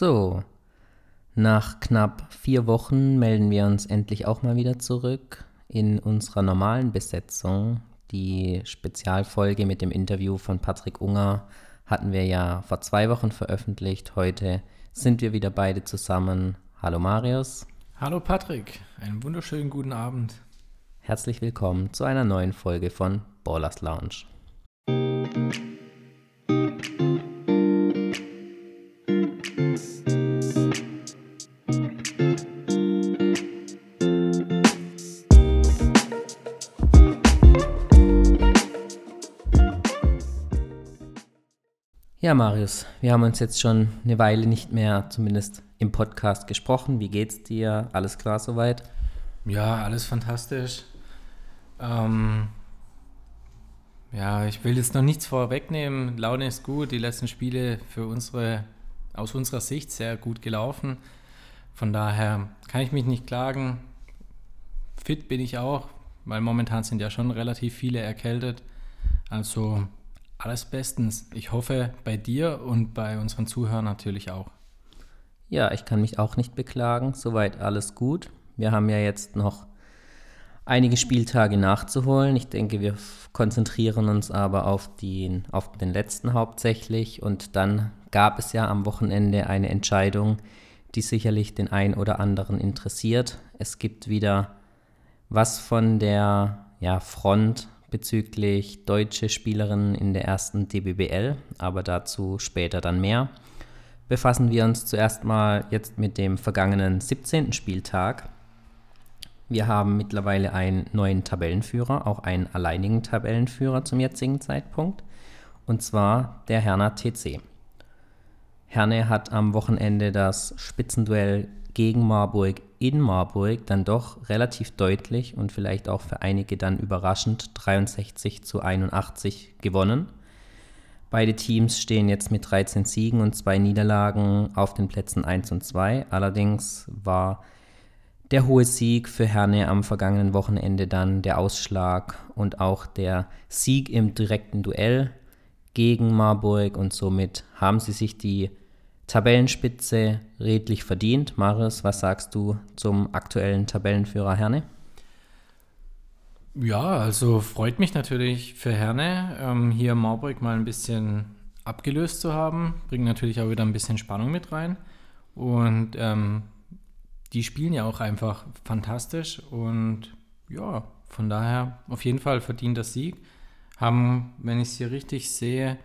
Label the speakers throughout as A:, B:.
A: So, nach knapp vier Wochen melden wir uns endlich auch mal wieder zurück in unserer normalen Besetzung. Die Spezialfolge mit dem Interview von Patrick Unger hatten wir ja vor zwei Wochen veröffentlicht. Heute sind wir wieder beide zusammen. Hallo Marius.
B: Hallo Patrick, einen wunderschönen guten Abend.
A: Herzlich willkommen zu einer neuen Folge von Ballers Lounge. Marius, wir haben uns jetzt schon eine Weile nicht mehr, zumindest im Podcast, gesprochen. Wie geht's dir? Alles klar soweit?
B: Ja, alles fantastisch. Ähm, ja, ich will jetzt noch nichts vorwegnehmen. Laune ist gut. Die letzten Spiele für unsere, aus unserer Sicht sehr gut gelaufen. Von daher kann ich mich nicht klagen. Fit bin ich auch, weil momentan sind ja schon relativ viele erkältet. Also alles bestens. Ich hoffe bei dir und bei unseren Zuhörern natürlich auch.
A: Ja, ich kann mich auch nicht beklagen. Soweit alles gut. Wir haben ja jetzt noch einige Spieltage nachzuholen. Ich denke, wir konzentrieren uns aber auf den, auf den letzten hauptsächlich. Und dann gab es ja am Wochenende eine Entscheidung, die sicherlich den einen oder anderen interessiert. Es gibt wieder was von der ja, Front bezüglich deutsche Spielerinnen in der ersten DBBL, aber dazu später dann mehr. Befassen wir uns zuerst mal jetzt mit dem vergangenen 17. Spieltag. Wir haben mittlerweile einen neuen Tabellenführer, auch einen alleinigen Tabellenführer zum jetzigen Zeitpunkt, und zwar der Herner TC. Herne hat am Wochenende das Spitzenduell gegen Marburg in Marburg dann doch relativ deutlich und vielleicht auch für einige dann überraschend 63 zu 81 gewonnen. Beide Teams stehen jetzt mit 13 Siegen und zwei Niederlagen auf den Plätzen 1 und 2. Allerdings war der hohe Sieg für Herne am vergangenen Wochenende dann der Ausschlag und auch der Sieg im direkten Duell gegen Marburg und somit haben sie sich die Tabellenspitze redlich verdient. Marius, was sagst du zum aktuellen Tabellenführer Herne?
B: Ja, also freut mich natürlich für Herne, ähm, hier Marburg mal ein bisschen abgelöst zu haben. Bringt natürlich auch wieder ein bisschen Spannung mit rein. Und ähm, die spielen ja auch einfach fantastisch. Und ja, von daher auf jeden Fall verdient der Sieg. Haben, wenn ich es hier richtig sehe,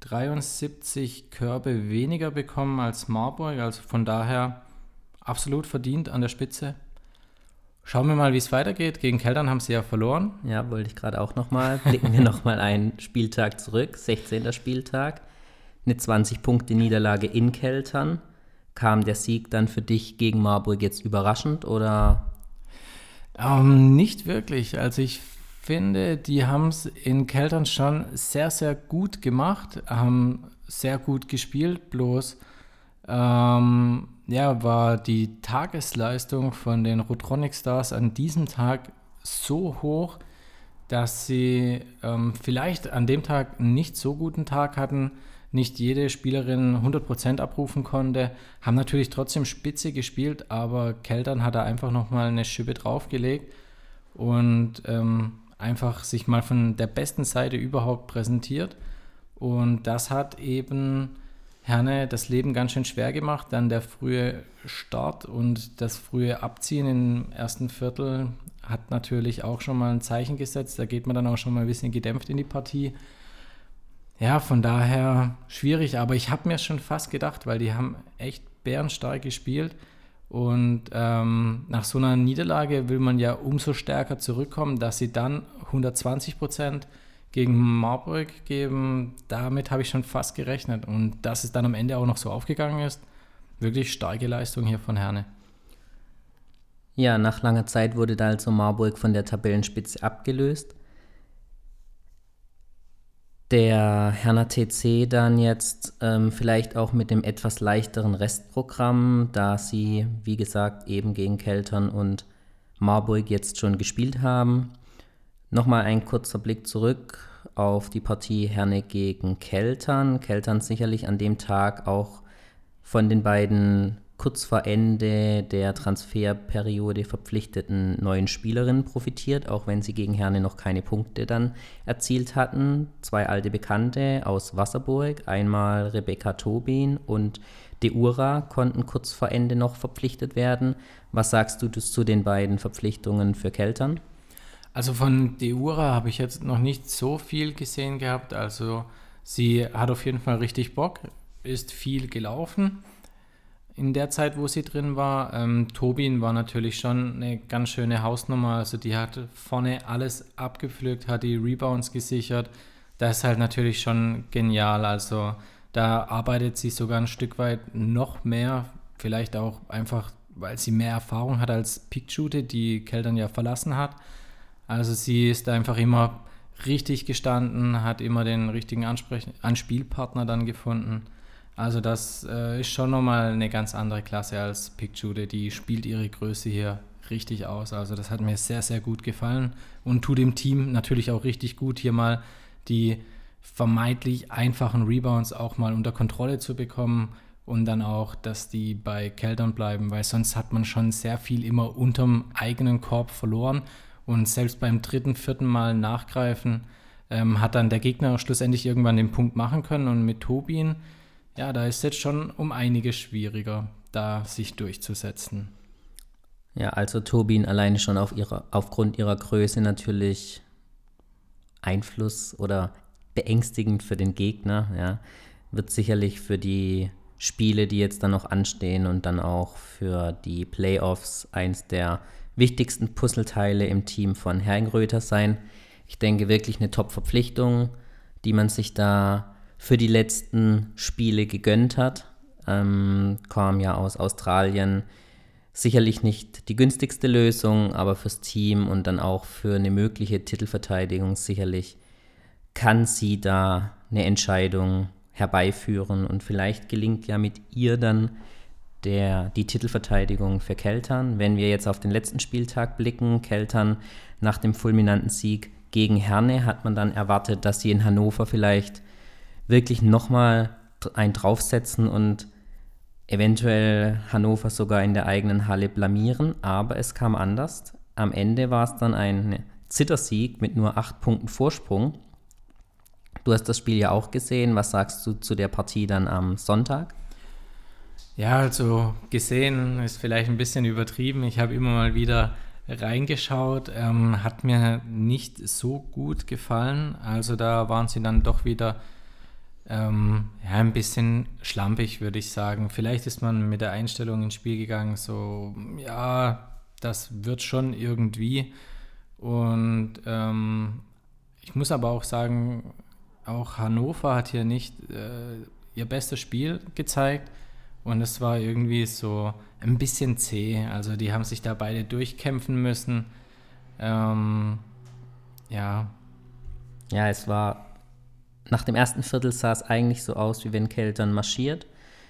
B: 73 Körbe weniger bekommen als Marburg, also von daher absolut verdient an der Spitze. Schauen wir mal, wie es weitergeht. Gegen Keltern haben sie ja verloren.
A: Ja, wollte ich gerade auch nochmal. Blicken wir nochmal einen Spieltag zurück, 16. Spieltag. Eine 20-Punkte-Niederlage in Keltern. Kam der Sieg dann für dich gegen Marburg jetzt überraschend oder?
B: Ähm, nicht wirklich. Also ich finde, die haben es in Keltern schon sehr, sehr gut gemacht, haben sehr gut gespielt, bloß ähm, ja, war die Tagesleistung von den Rotronic Stars an diesem Tag so hoch, dass sie ähm, vielleicht an dem Tag nicht so guten Tag hatten, nicht jede Spielerin 100% abrufen konnte, haben natürlich trotzdem spitze gespielt, aber Keltern hat da einfach nochmal eine Schippe draufgelegt und ähm, einfach sich mal von der besten Seite überhaupt präsentiert. Und das hat eben Herne das Leben ganz schön schwer gemacht. Dann der frühe Start und das frühe Abziehen im ersten Viertel hat natürlich auch schon mal ein Zeichen gesetzt. Da geht man dann auch schon mal ein bisschen gedämpft in die Partie. Ja, von daher schwierig, aber ich habe mir schon fast gedacht, weil die haben echt bärenstark gespielt. Und ähm, nach so einer Niederlage will man ja umso stärker zurückkommen, dass sie dann 120 Prozent gegen Marburg geben. Damit habe ich schon fast gerechnet. Und dass es dann am Ende auch noch so aufgegangen ist, wirklich starke Leistung hier von Herne.
A: Ja, nach langer Zeit wurde da also Marburg von der Tabellenspitze abgelöst der Herner TC dann jetzt ähm, vielleicht auch mit dem etwas leichteren Restprogramm, da sie, wie gesagt, eben gegen Keltern und Marburg jetzt schon gespielt haben. Nochmal ein kurzer Blick zurück auf die Partie Herne gegen Keltern. Keltern sicherlich an dem Tag auch von den beiden kurz vor Ende der Transferperiode verpflichteten neuen Spielerinnen profitiert, auch wenn sie gegen Herne noch keine Punkte dann erzielt hatten. Zwei alte Bekannte aus Wasserburg, einmal Rebecca Tobin und Deura konnten kurz vor Ende noch verpflichtet werden. Was sagst du zu den beiden Verpflichtungen für Keltern?
B: Also von Deura habe ich jetzt noch nicht so viel gesehen gehabt. Also sie hat auf jeden Fall richtig Bock, ist viel gelaufen in der Zeit, wo sie drin war. Ähm, Tobin war natürlich schon eine ganz schöne Hausnummer. Also die hat vorne alles abgepflückt, hat die Rebounds gesichert. Das ist halt natürlich schon genial. Also da arbeitet sie sogar ein Stück weit noch mehr. Vielleicht auch einfach, weil sie mehr Erfahrung hat als Pickshooter, die Keltern ja verlassen hat. Also sie ist einfach immer richtig gestanden, hat immer den richtigen Ansprech Anspielpartner dann gefunden. Also das äh, ist schon nochmal eine ganz andere Klasse als Picture. Die spielt ihre Größe hier richtig aus. Also das hat mir sehr, sehr gut gefallen und tut dem Team natürlich auch richtig gut, hier mal die vermeintlich einfachen Rebounds auch mal unter Kontrolle zu bekommen und dann auch, dass die bei Keltern bleiben, weil sonst hat man schon sehr viel immer unterm eigenen Korb verloren und selbst beim dritten, vierten Mal nachgreifen ähm, hat dann der Gegner schlussendlich irgendwann den Punkt machen können und mit Tobin ja, da ist es jetzt schon um einiges schwieriger, da sich durchzusetzen.
A: Ja, also Turbin alleine schon auf ihre, aufgrund ihrer Größe natürlich Einfluss oder beängstigend für den Gegner, ja. Wird sicherlich für die Spiele, die jetzt dann noch anstehen und dann auch für die Playoffs eins der wichtigsten Puzzleteile im Team von Herrengröter sein. Ich denke wirklich eine Top-Verpflichtung, die man sich da für die letzten Spiele gegönnt hat. Ähm, kam ja aus Australien. Sicherlich nicht die günstigste Lösung, aber fürs Team und dann auch für eine mögliche Titelverteidigung sicherlich kann sie da eine Entscheidung herbeiführen und vielleicht gelingt ja mit ihr dann der, die Titelverteidigung für Keltern. Wenn wir jetzt auf den letzten Spieltag blicken, Keltern nach dem fulminanten Sieg gegen Herne hat man dann erwartet, dass sie in Hannover vielleicht wirklich nochmal ein draufsetzen und eventuell Hannover sogar in der eigenen Halle blamieren, aber es kam anders. Am Ende war es dann ein Zittersieg mit nur acht Punkten Vorsprung. Du hast das Spiel ja auch gesehen. Was sagst du zu der Partie dann am Sonntag?
B: Ja, also gesehen ist vielleicht ein bisschen übertrieben. Ich habe immer mal wieder reingeschaut, ähm, hat mir nicht so gut gefallen. Also da waren sie dann doch wieder ähm, ja, ein bisschen schlampig, würde ich sagen. Vielleicht ist man mit der Einstellung ins Spiel gegangen, so, ja, das wird schon irgendwie. Und ähm, ich muss aber auch sagen, auch Hannover hat hier nicht äh, ihr bestes Spiel gezeigt. Und es war irgendwie so ein bisschen zäh. Also die haben sich da beide durchkämpfen müssen. Ähm, ja.
A: Ja, es war nach dem ersten Viertel sah es eigentlich so aus, wie wenn Keltern marschiert.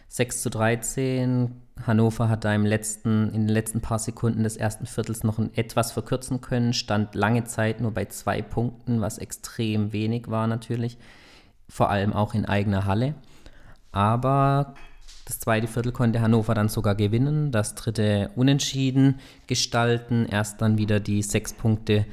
A: 6 zu 13. Hannover hat da im letzten, in den letzten paar Sekunden des ersten Viertels noch ein etwas verkürzen können, stand lange Zeit nur bei zwei Punkten, was extrem wenig war natürlich, vor allem auch in eigener Halle. Aber das zweite Viertel konnte Hannover dann sogar gewinnen, das dritte unentschieden gestalten, erst dann wieder die sechs Punkte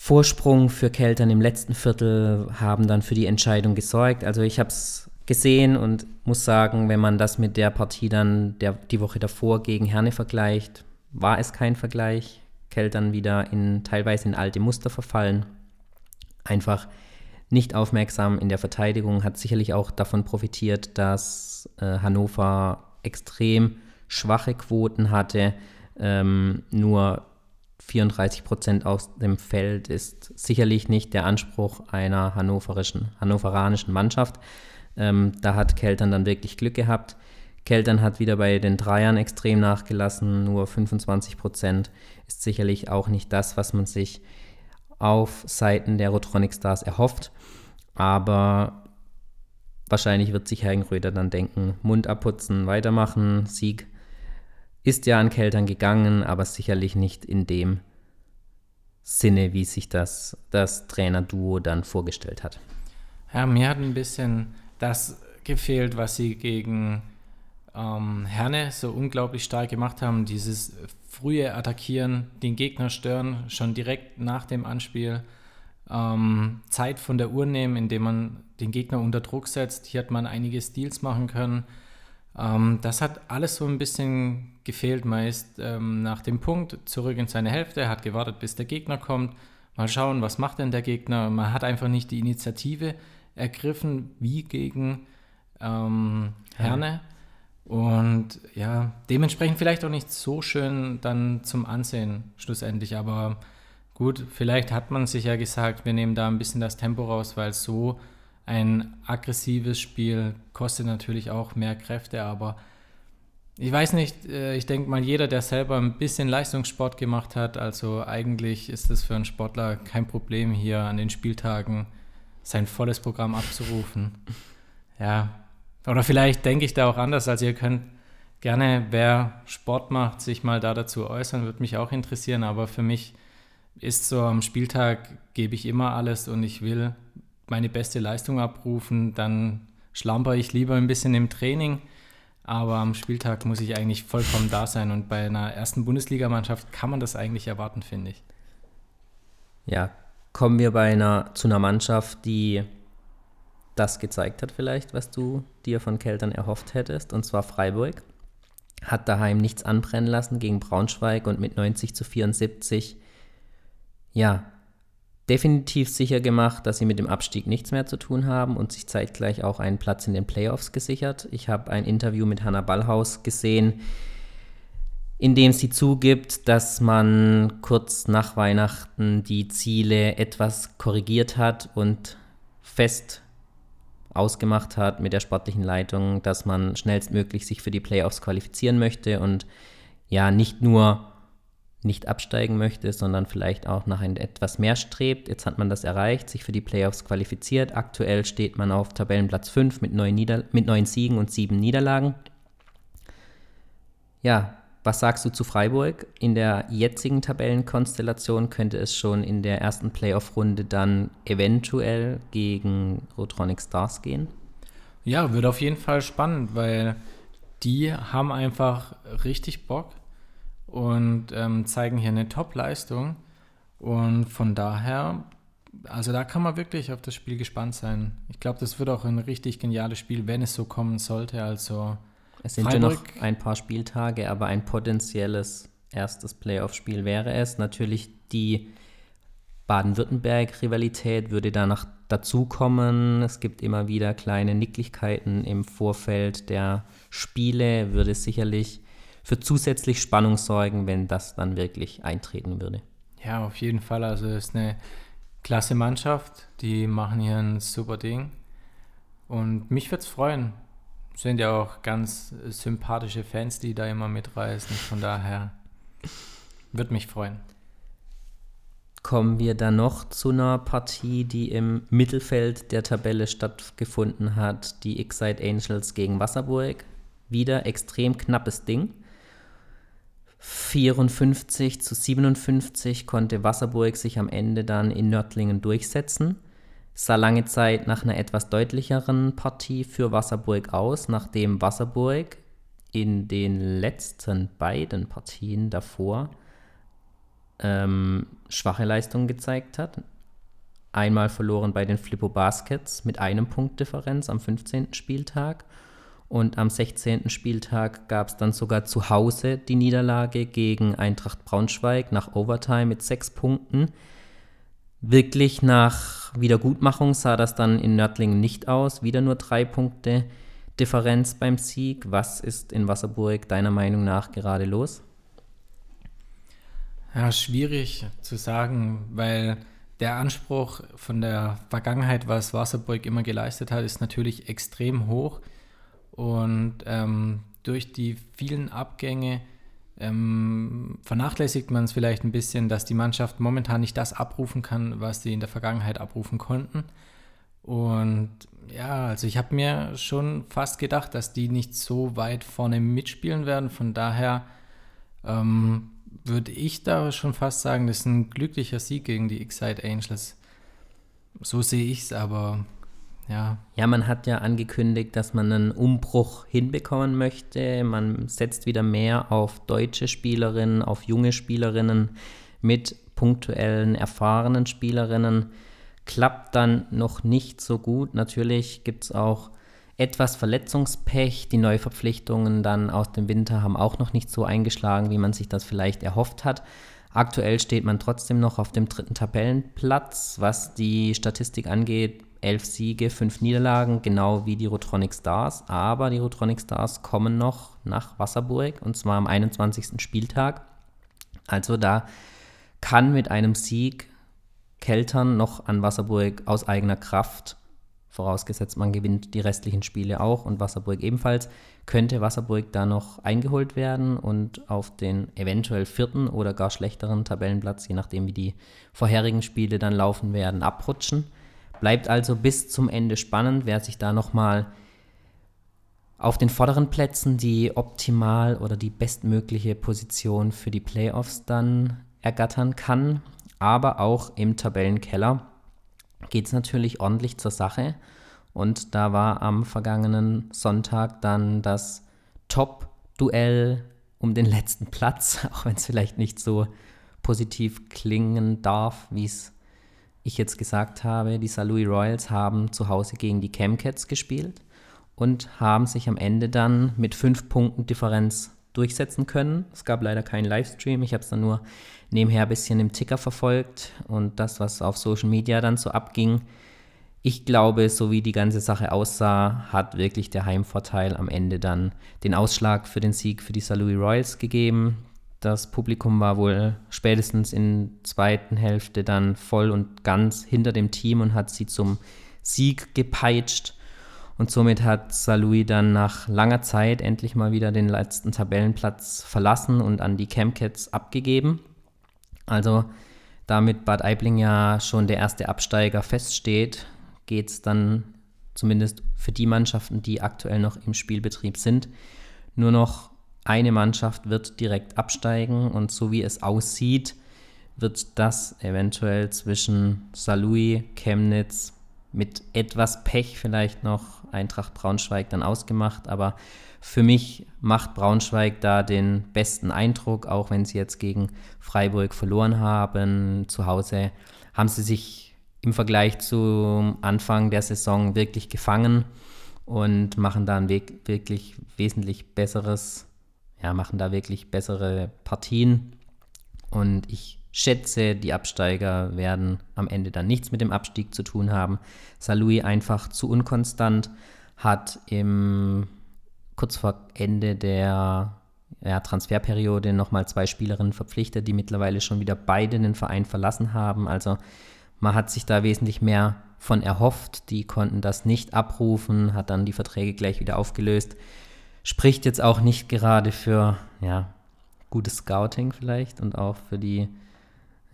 A: Vorsprung für Keltern im letzten Viertel haben dann für die Entscheidung gesorgt. Also ich habe es gesehen und muss sagen, wenn man das mit der Partie dann der, die Woche davor gegen Herne vergleicht, war es kein Vergleich. Keltern wieder in teilweise in alte Muster verfallen. Einfach nicht aufmerksam in der Verteidigung, hat sicherlich auch davon profitiert, dass äh, Hannover extrem schwache Quoten hatte, ähm, nur 34 Prozent aus dem Feld ist sicherlich nicht der Anspruch einer hannoverischen, hannoveranischen Mannschaft. Ähm, da hat Keltern dann wirklich Glück gehabt. Keltern hat wieder bei den Dreiern extrem nachgelassen, nur 25 Prozent ist sicherlich auch nicht das, was man sich auf Seiten der Rotronic Stars erhofft. Aber wahrscheinlich wird sich Hergenröder dann denken, Mund abputzen, weitermachen, Sieg ist ja an Keltern gegangen, aber sicherlich nicht in dem Sinne, wie sich das, das Trainerduo dann vorgestellt hat.
B: Ja, mir hat ein bisschen das gefehlt, was sie gegen ähm, Herne so unglaublich stark gemacht haben. Dieses frühe Attackieren, den Gegner stören, schon direkt nach dem Anspiel. Ähm, Zeit von der Uhr nehmen, indem man den Gegner unter Druck setzt. Hier hat man einige Steals machen können. Ähm, das hat alles so ein bisschen gefehlt, meist ähm, nach dem Punkt zurück in seine Hälfte, Er hat gewartet, bis der Gegner kommt. Mal schauen, was macht denn der Gegner. Man hat einfach nicht die Initiative ergriffen, wie gegen ähm, Herne. Und ja, dementsprechend vielleicht auch nicht so schön dann zum Ansehen schlussendlich. Aber gut, vielleicht hat man sich ja gesagt, wir nehmen da ein bisschen das Tempo raus, weil so ein aggressives Spiel kostet natürlich auch mehr Kräfte, aber ich weiß nicht, äh, ich denke mal, jeder, der selber ein bisschen Leistungssport gemacht hat, also eigentlich ist es für einen Sportler kein Problem, hier an den Spieltagen sein volles Programm abzurufen. Ja, oder vielleicht denke ich da auch anders, also ihr könnt gerne, wer Sport macht, sich mal da dazu äußern, würde mich auch interessieren, aber für mich ist so am Spieltag gebe ich immer alles und ich will meine beste Leistung abrufen, dann schlamper ich lieber ein bisschen im Training. Aber am Spieltag muss ich eigentlich vollkommen da sein. Und bei einer ersten Bundesligamannschaft kann man das eigentlich erwarten, finde ich.
A: Ja, kommen wir bei einer, zu einer Mannschaft, die das gezeigt hat, vielleicht, was du dir von Keltern erhofft hättest, und zwar Freiburg. Hat daheim nichts anbrennen lassen gegen Braunschweig und mit 90 zu 74, ja, definitiv sicher gemacht, dass sie mit dem Abstieg nichts mehr zu tun haben und sich zeitgleich auch einen Platz in den Playoffs gesichert. Ich habe ein Interview mit Hannah Ballhaus gesehen, in dem sie zugibt, dass man kurz nach Weihnachten die Ziele etwas korrigiert hat und fest ausgemacht hat mit der sportlichen Leitung, dass man schnellstmöglich sich für die Playoffs qualifizieren möchte und ja nicht nur nicht absteigen möchte, sondern vielleicht auch nach etwas mehr strebt. Jetzt hat man das erreicht, sich für die Playoffs qualifiziert. Aktuell steht man auf Tabellenplatz 5 mit neun, Nieder mit neun Siegen und sieben Niederlagen. Ja, was sagst du zu Freiburg? In der jetzigen Tabellenkonstellation könnte es schon in der ersten Playoff-Runde dann eventuell gegen Rotronic Stars gehen?
B: Ja, wird auf jeden Fall spannend, weil die haben einfach richtig Bock und ähm, zeigen hier eine Top-Leistung. Und von daher, also da kann man wirklich auf das Spiel gespannt sein. Ich glaube, das wird auch ein richtig geniales Spiel, wenn es so kommen sollte. Also
A: es sind ja noch ein paar Spieltage, aber ein potenzielles erstes Playoff-Spiel wäre es. Natürlich die Baden-Württemberg-Rivalität würde danach dazukommen. Es gibt immer wieder kleine Nicklichkeiten im Vorfeld der Spiele, würde sicherlich für zusätzlich Spannung sorgen, wenn das dann wirklich eintreten würde.
B: Ja, auf jeden Fall. Also es ist eine klasse Mannschaft, die machen hier ein super Ding. Und mich würde es freuen. Sind ja auch ganz sympathische Fans, die da immer mitreisen. Von daher würde mich freuen.
A: Kommen wir dann noch zu einer Partie, die im Mittelfeld der Tabelle stattgefunden hat. Die Excite Angels gegen Wasserburg. Wieder extrem knappes Ding. 54 zu 57 konnte Wasserburg sich am Ende dann in Nördlingen durchsetzen. Sah lange Zeit nach einer etwas deutlicheren Partie für Wasserburg aus, nachdem Wasserburg in den letzten beiden Partien davor ähm, schwache Leistungen gezeigt hat. Einmal verloren bei den Flippo Baskets mit einem Punkt Differenz am 15. Spieltag und am 16. Spieltag gab es dann sogar zu Hause die Niederlage gegen Eintracht Braunschweig nach Overtime mit sechs Punkten. Wirklich nach Wiedergutmachung sah das dann in Nördlingen nicht aus. Wieder nur drei Punkte Differenz beim Sieg. Was ist in Wasserburg deiner Meinung nach gerade los?
B: Ja, schwierig zu sagen, weil der Anspruch von der Vergangenheit, was Wasserburg immer geleistet hat, ist natürlich extrem hoch. Und ähm, durch die vielen Abgänge ähm, vernachlässigt man es vielleicht ein bisschen, dass die Mannschaft momentan nicht das abrufen kann, was sie in der Vergangenheit abrufen konnten. Und ja, also ich habe mir schon fast gedacht, dass die nicht so weit vorne mitspielen werden. Von daher ähm, würde ich da schon fast sagen, das ist ein glücklicher Sieg gegen die Excite Angels. So sehe ich es, aber ja.
A: Ja, man hat ja angekündigt, dass man einen Umbruch hinbekommen möchte. Man setzt wieder mehr auf deutsche Spielerinnen, auf junge Spielerinnen mit punktuellen, erfahrenen Spielerinnen. Klappt dann noch nicht so gut. Natürlich gibt es auch etwas Verletzungspech. Die Neuverpflichtungen dann aus dem Winter haben auch noch nicht so eingeschlagen, wie man sich das vielleicht erhofft hat. Aktuell steht man trotzdem noch auf dem dritten Tabellenplatz, was die Statistik angeht. Elf Siege, fünf Niederlagen, genau wie die Rotronic Stars. Aber die Rotronic Stars kommen noch nach Wasserburg und zwar am 21. Spieltag. Also da kann mit einem Sieg Keltern noch an Wasserburg aus eigener Kraft vorausgesetzt man gewinnt die restlichen Spiele auch und Wasserburg ebenfalls, könnte Wasserburg da noch eingeholt werden und auf den eventuell vierten oder gar schlechteren Tabellenplatz, je nachdem wie die vorherigen Spiele dann laufen werden, abrutschen. Bleibt also bis zum Ende spannend, wer sich da nochmal auf den vorderen Plätzen die optimal oder die bestmögliche Position für die Playoffs dann ergattern kann, aber auch im Tabellenkeller geht es natürlich ordentlich zur Sache. Und da war am vergangenen Sonntag dann das Top-Duell um den letzten Platz, auch wenn es vielleicht nicht so positiv klingen darf, wie es ich jetzt gesagt habe. Die St. Louis Royals haben zu Hause gegen die Camcats gespielt und haben sich am Ende dann mit fünf Punkten Differenz durchsetzen können. Es gab leider keinen Livestream. Ich habe es dann nur nebenher ein bisschen im Ticker verfolgt und das, was auf Social Media dann so abging. Ich glaube, so wie die ganze Sache aussah, hat wirklich der Heimvorteil am Ende dann den Ausschlag für den Sieg für die St. Louis Royals gegeben. Das Publikum war wohl spätestens in der zweiten Hälfte dann voll und ganz hinter dem Team und hat sie zum Sieg gepeitscht. Und somit hat St. dann nach langer Zeit endlich mal wieder den letzten Tabellenplatz verlassen und an die Camcats abgegeben. Also damit Bad Aibling ja schon der erste Absteiger feststeht, geht es dann zumindest für die Mannschaften, die aktuell noch im Spielbetrieb sind, nur noch eine Mannschaft wird direkt absteigen und so wie es aussieht, wird das eventuell zwischen Salui, Chemnitz, mit etwas Pech vielleicht noch Eintracht Braunschweig dann ausgemacht, aber für mich macht Braunschweig da den besten Eindruck, auch wenn sie jetzt gegen Freiburg verloren haben. Zu Hause haben sie sich im Vergleich zum Anfang der Saison wirklich gefangen und machen da ein wirklich wesentlich besseres, ja, machen da wirklich bessere Partien. Und ich schätze, die Absteiger werden am Ende dann nichts mit dem Abstieg zu tun haben. Salui einfach zu unkonstant, hat im kurz vor Ende der ja, Transferperiode nochmal zwei Spielerinnen verpflichtet, die mittlerweile schon wieder beide den Verein verlassen haben. Also man hat sich da wesentlich mehr von erhofft. Die konnten das nicht abrufen, hat dann die Verträge gleich wieder aufgelöst. Spricht jetzt auch nicht gerade für ja, gutes Scouting vielleicht und auch für die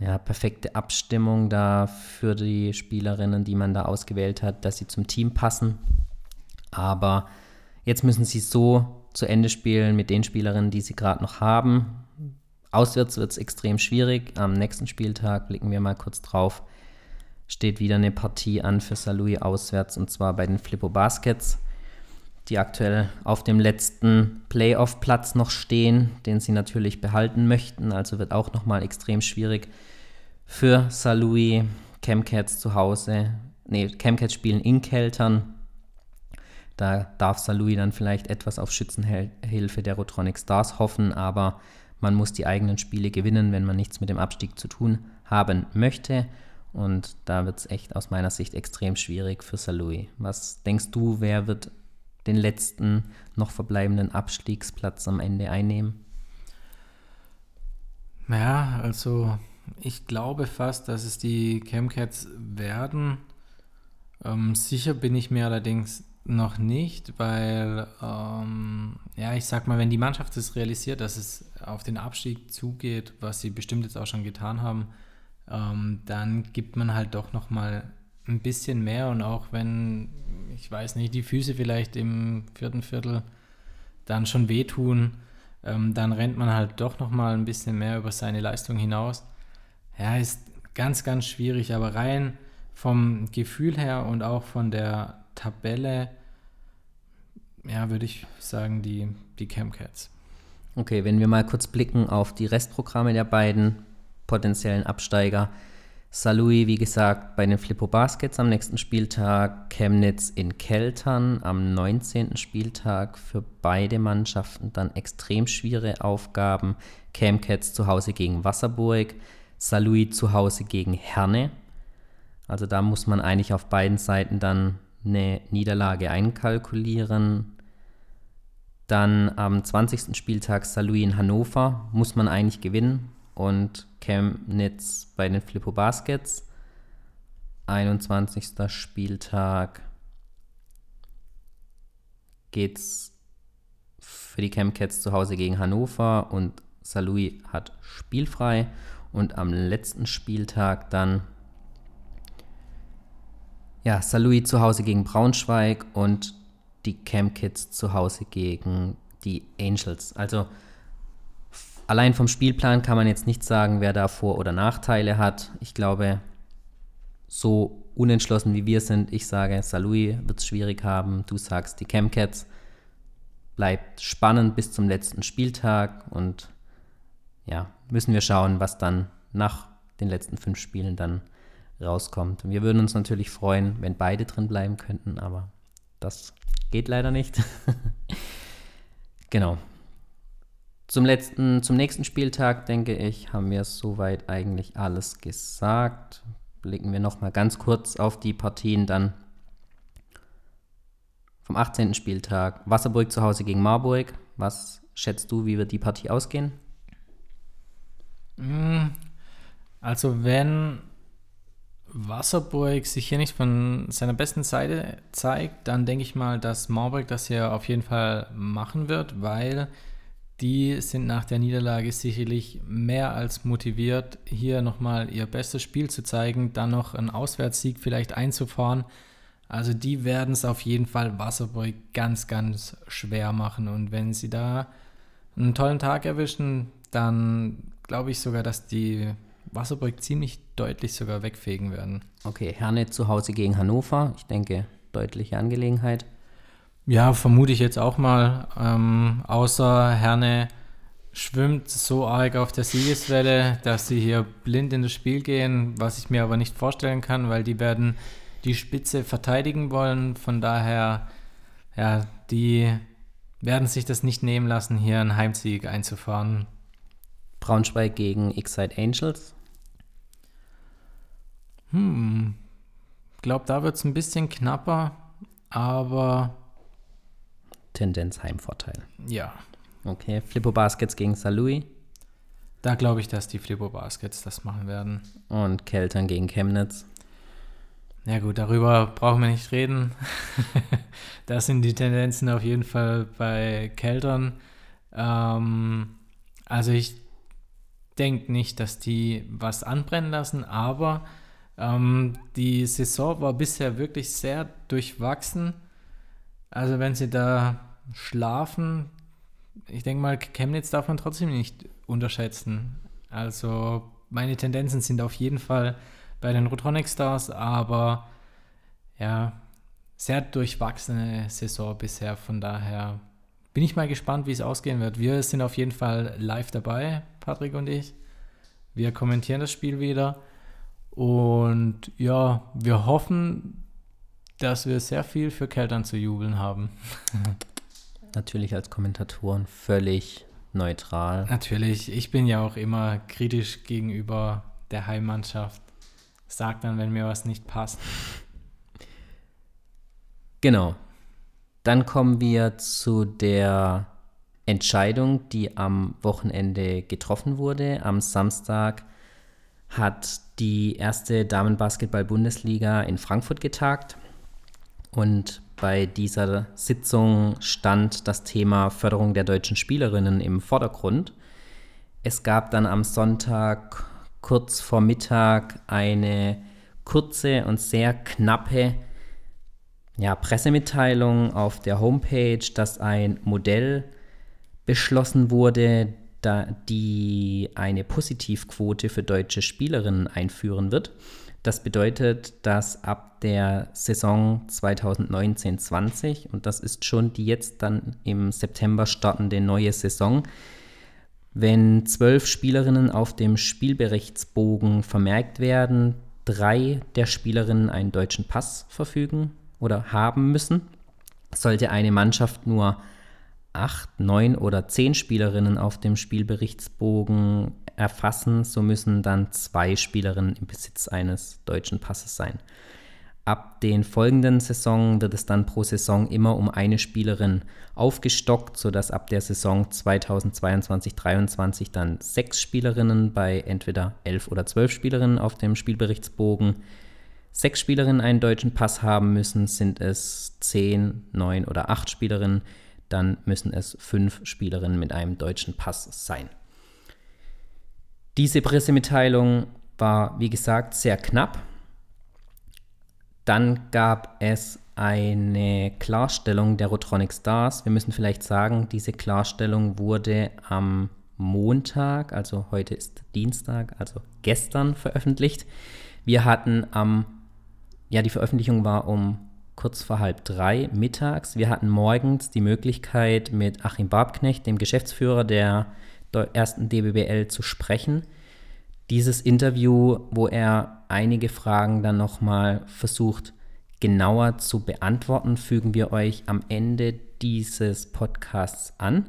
A: ja, perfekte Abstimmung da für die Spielerinnen, die man da ausgewählt hat, dass sie zum Team passen. Aber Jetzt müssen sie so zu Ende spielen mit den Spielerinnen, die sie gerade noch haben. Auswärts wird es extrem schwierig. Am nächsten Spieltag blicken wir mal kurz drauf. Steht wieder eine Partie an für Saarlouis auswärts und zwar bei den Flippo Baskets, die aktuell auf dem letzten Playoff-Platz noch stehen, den sie natürlich behalten möchten. Also wird auch nochmal extrem schwierig für Saarlouis. Chemcats zu Hause, nee, Chemcats spielen in Keltern da darf Salui dann vielleicht etwas auf Schützenhilfe der Rotronic Stars hoffen, aber man muss die eigenen Spiele gewinnen, wenn man nichts mit dem Abstieg zu tun haben möchte. Und da wird es echt aus meiner Sicht extrem schwierig für Salui. Was denkst du, wer wird den letzten noch verbleibenden Abstiegsplatz am Ende einnehmen?
B: Ja, also ich glaube fast, dass es die Chemcats werden. Ähm, sicher bin ich mir allerdings noch nicht, weil, ähm, ja, ich sag mal, wenn die Mannschaft es realisiert, dass es auf den Abstieg zugeht, was sie bestimmt jetzt auch schon getan haben, ähm, dann gibt man halt doch nochmal ein bisschen mehr und auch wenn, ich weiß nicht, die Füße vielleicht im vierten Viertel dann schon wehtun, ähm, dann rennt man halt doch nochmal ein bisschen mehr über seine Leistung hinaus. Ja, ist ganz, ganz schwierig, aber rein vom Gefühl her und auch von der Tabelle, ja, würde ich sagen, die, die Camcats.
A: Okay, wenn wir mal kurz blicken auf die Restprogramme der beiden potenziellen Absteiger. Salui, wie gesagt, bei den Flippo Baskets am nächsten Spieltag, Chemnitz in Keltern am 19. Spieltag. Für beide Mannschaften dann extrem schwere Aufgaben. Camcats zu Hause gegen Wasserburg, Salui zu Hause gegen Herne. Also da muss man eigentlich auf beiden Seiten dann eine Niederlage einkalkulieren. Dann am 20. Spieltag Salui in Hannover muss man eigentlich gewinnen und Chemnitz bei den Flippo Baskets. 21. Spieltag geht's für die Chemcats zu Hause gegen Hannover und Salui hat spielfrei und am letzten Spieltag dann ja, Salui zu Hause gegen Braunschweig und die Chemkids zu Hause gegen die Angels. Also allein vom Spielplan kann man jetzt nicht sagen, wer da Vor- oder Nachteile hat. Ich glaube, so unentschlossen wie wir sind, ich sage, Salui wird es schwierig haben. Du sagst, die Chemcats bleibt spannend bis zum letzten Spieltag und ja, müssen wir schauen, was dann nach den letzten fünf Spielen dann rauskommt. Wir würden uns natürlich freuen, wenn beide drin bleiben könnten, aber das geht leider nicht. genau. Zum, letzten, zum nächsten Spieltag, denke ich, haben wir soweit eigentlich alles gesagt. Blicken wir nochmal ganz kurz auf die Partien dann vom 18. Spieltag. Wasserburg zu Hause gegen Marburg. Was schätzt du, wie wird die Partie ausgehen?
B: Mm, also wenn Wasserburg sich hier nicht von seiner besten Seite zeigt, dann denke ich mal, dass Marburg das hier auf jeden Fall machen wird, weil die sind nach der Niederlage sicherlich mehr als motiviert, hier nochmal ihr bestes Spiel zu zeigen, dann noch einen Auswärtssieg vielleicht einzufahren. Also die werden es auf jeden Fall Wasserburg ganz, ganz schwer machen. Und wenn sie da einen tollen Tag erwischen, dann glaube ich sogar, dass die Wasserburg ziemlich deutlich sogar wegfegen werden.
A: Okay, Herne zu Hause gegen Hannover. Ich denke, deutliche Angelegenheit.
B: Ja, vermute ich jetzt auch mal. Ähm, außer Herne schwimmt so arg auf der Siegeswelle, dass sie hier blind in das Spiel gehen, was ich mir aber nicht vorstellen kann, weil die werden die Spitze verteidigen wollen. Von daher, ja, die werden sich das nicht nehmen lassen, hier einen Heimsieg einzufahren.
A: Braunschweig gegen Excite Angels.
B: Hm, ich glaube, da wird es ein bisschen knapper, aber.
A: Tendenz Heimvorteil.
B: Ja.
A: Okay, Flippo Baskets gegen Salui.
B: Da glaube ich, dass die Flippo Baskets das machen werden.
A: Und Keltern gegen Chemnitz.
B: Ja gut, darüber brauchen wir nicht reden. da sind die Tendenzen auf jeden Fall bei Keltern. Ähm, also ich denke nicht, dass die was anbrennen lassen, aber ähm, die Saison war bisher wirklich sehr durchwachsen. Also wenn sie da schlafen, ich denke mal, Chemnitz darf man trotzdem nicht unterschätzen. Also meine Tendenzen sind auf jeden Fall bei den Rotronic Stars, aber ja, sehr durchwachsene Saison bisher. Von daher bin ich mal gespannt, wie es ausgehen wird. Wir sind auf jeden Fall live dabei, Patrick und ich. Wir kommentieren das Spiel wieder. Und ja, wir hoffen, dass wir sehr viel für Keltern zu jubeln haben.
A: Natürlich als Kommentatoren völlig neutral.
B: Natürlich, ich bin ja auch immer kritisch gegenüber der Heimmannschaft. Sag dann, wenn mir was nicht passt.
A: Genau. Dann kommen wir zu der Entscheidung, die am Wochenende getroffen wurde. Am Samstag hat die erste Damenbasketball-Bundesliga in Frankfurt getagt. Und bei dieser Sitzung stand das Thema Förderung der deutschen Spielerinnen im Vordergrund. Es gab dann am Sonntag kurz vor Mittag eine kurze und sehr knappe ja, Pressemitteilung auf der Homepage, dass ein Modell beschlossen wurde, da die eine Positivquote für deutsche Spielerinnen einführen wird. Das bedeutet, dass ab der Saison 2019-20, und das ist schon die jetzt dann im September startende neue Saison, wenn zwölf Spielerinnen auf dem Spielberichtsbogen vermerkt werden, drei der Spielerinnen einen deutschen Pass verfügen oder haben müssen, sollte eine Mannschaft nur acht, neun oder zehn Spielerinnen auf dem Spielberichtsbogen erfassen, so müssen dann zwei Spielerinnen im Besitz eines deutschen Passes sein. Ab den folgenden Saisonen wird es dann pro Saison immer um eine Spielerin aufgestockt, sodass ab der Saison 2022-23 dann sechs Spielerinnen bei entweder elf oder zwölf Spielerinnen auf dem Spielberichtsbogen sechs Spielerinnen einen deutschen Pass haben müssen, sind es zehn, neun oder acht Spielerinnen, dann müssen es fünf Spielerinnen mit einem deutschen Pass sein. Diese Pressemitteilung war, wie gesagt, sehr knapp. Dann gab es eine Klarstellung der Rotronic Stars. Wir müssen vielleicht sagen, diese Klarstellung wurde am Montag, also heute ist Dienstag, also gestern veröffentlicht. Wir hatten am, ja, die Veröffentlichung war um kurz vor halb drei mittags. Wir hatten morgens die Möglichkeit, mit Achim Barbknecht, dem Geschäftsführer der ersten DBBL, zu sprechen dieses Interview, wo er einige Fragen dann nochmal versucht genauer zu beantworten, fügen wir euch am Ende dieses Podcasts an.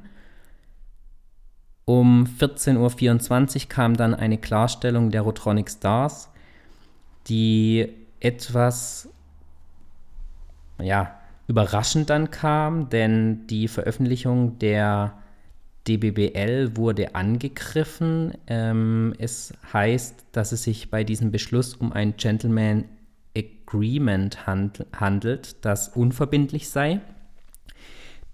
A: Um 14.24 Uhr kam dann eine Klarstellung der Rotronic Stars, die etwas ja, überraschend dann kam, denn die Veröffentlichung der DBBL wurde angegriffen. Ähm, es heißt, dass es sich bei diesem Beschluss um ein Gentleman Agreement hand handelt, das unverbindlich sei,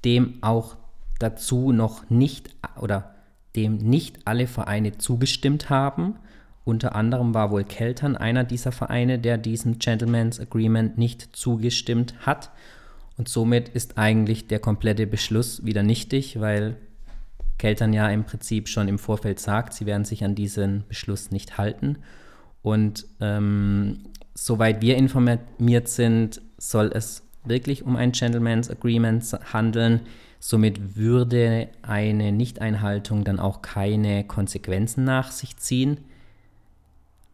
A: dem auch dazu noch nicht oder dem nicht alle Vereine zugestimmt haben. Unter anderem war wohl Keltern einer dieser Vereine, der diesem Gentleman's Agreement nicht zugestimmt hat. Und somit ist eigentlich der komplette Beschluss wieder nichtig, weil Keltern ja im Prinzip schon im Vorfeld sagt, sie werden sich an diesen Beschluss nicht halten. Und ähm, soweit wir informiert sind, soll es wirklich um ein Gentleman's Agreement handeln. Somit würde eine Nichteinhaltung dann auch keine Konsequenzen nach sich ziehen.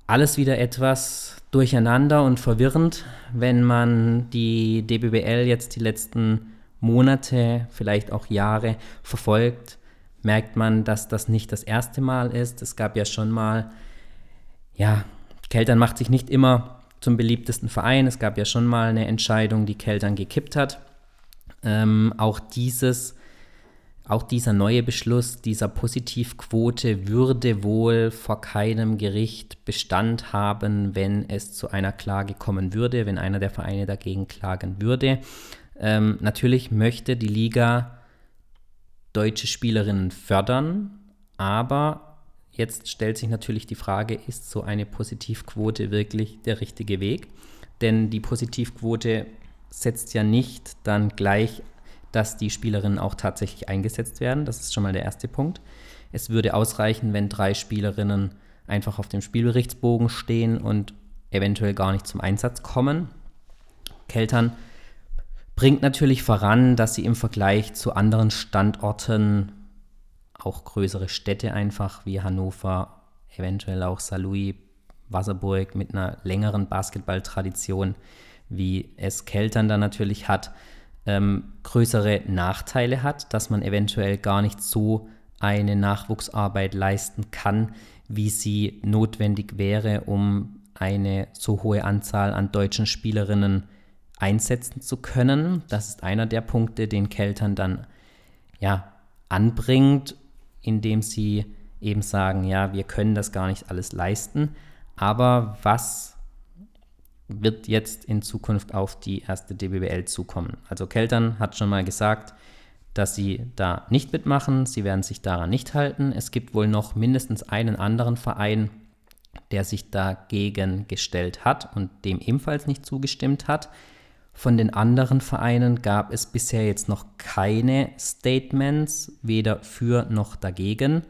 A: Alles wieder etwas durcheinander und verwirrend, wenn man die DBBL jetzt die letzten Monate, vielleicht auch Jahre verfolgt merkt man, dass das nicht das erste Mal ist. Es gab ja schon mal, ja, Keltern macht sich nicht immer zum beliebtesten Verein. Es gab ja schon mal eine Entscheidung, die Keltern gekippt hat. Ähm, auch dieses, auch dieser neue Beschluss dieser Positivquote würde wohl vor keinem Gericht Bestand haben, wenn es zu einer Klage kommen würde, wenn einer der Vereine dagegen klagen würde. Ähm, natürlich möchte die Liga deutsche Spielerinnen fördern, aber jetzt stellt sich natürlich die Frage, ist so eine Positivquote wirklich der richtige Weg? Denn die Positivquote setzt ja nicht dann gleich, dass die Spielerinnen auch tatsächlich eingesetzt werden. Das ist schon mal der erste Punkt. Es würde ausreichen, wenn drei Spielerinnen einfach auf dem Spielberichtsbogen stehen und eventuell gar nicht zum Einsatz kommen. Keltern bringt natürlich voran, dass sie im Vergleich zu anderen Standorten, auch größere Städte einfach wie Hannover, eventuell auch Saarlouis, Wasserburg mit einer längeren Basketballtradition, wie es Keltern dann natürlich hat, ähm, größere Nachteile hat, dass man eventuell gar nicht so eine Nachwuchsarbeit leisten kann, wie sie notwendig wäre, um eine so hohe Anzahl an deutschen Spielerinnen zu einsetzen zu können. Das ist einer der Punkte, den Keltern dann ja anbringt, indem sie eben sagen, ja, wir können das gar nicht alles leisten. Aber was wird jetzt in Zukunft auf die erste DBBL zukommen? Also Keltern hat schon mal gesagt, dass sie da nicht mitmachen, sie werden sich daran nicht halten. Es gibt wohl noch mindestens einen anderen Verein, der sich dagegen gestellt hat und dem ebenfalls nicht zugestimmt hat. Von den anderen Vereinen gab es bisher jetzt noch keine Statements, weder für noch dagegen.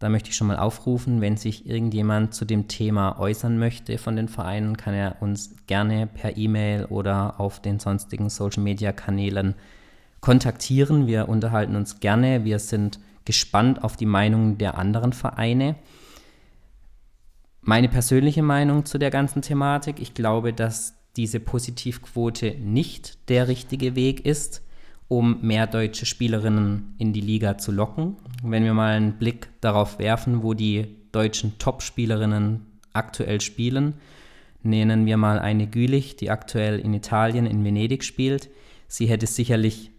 A: Da möchte ich schon mal aufrufen, wenn sich irgendjemand zu dem Thema äußern möchte von den Vereinen, kann er uns gerne per E-Mail oder auf den sonstigen Social-Media-Kanälen kontaktieren. Wir unterhalten uns gerne. Wir sind gespannt auf die Meinungen der anderen Vereine. Meine persönliche Meinung zu der ganzen Thematik, ich glaube, dass diese Positivquote nicht der richtige Weg ist um mehr deutsche Spielerinnen in die Liga zu locken. Wenn wir mal einen Blick darauf werfen, wo die deutschen Top-Spielerinnen aktuell spielen, nennen wir mal eine Gülich, die aktuell in Italien, in Venedig spielt. Sie hätte sicherlich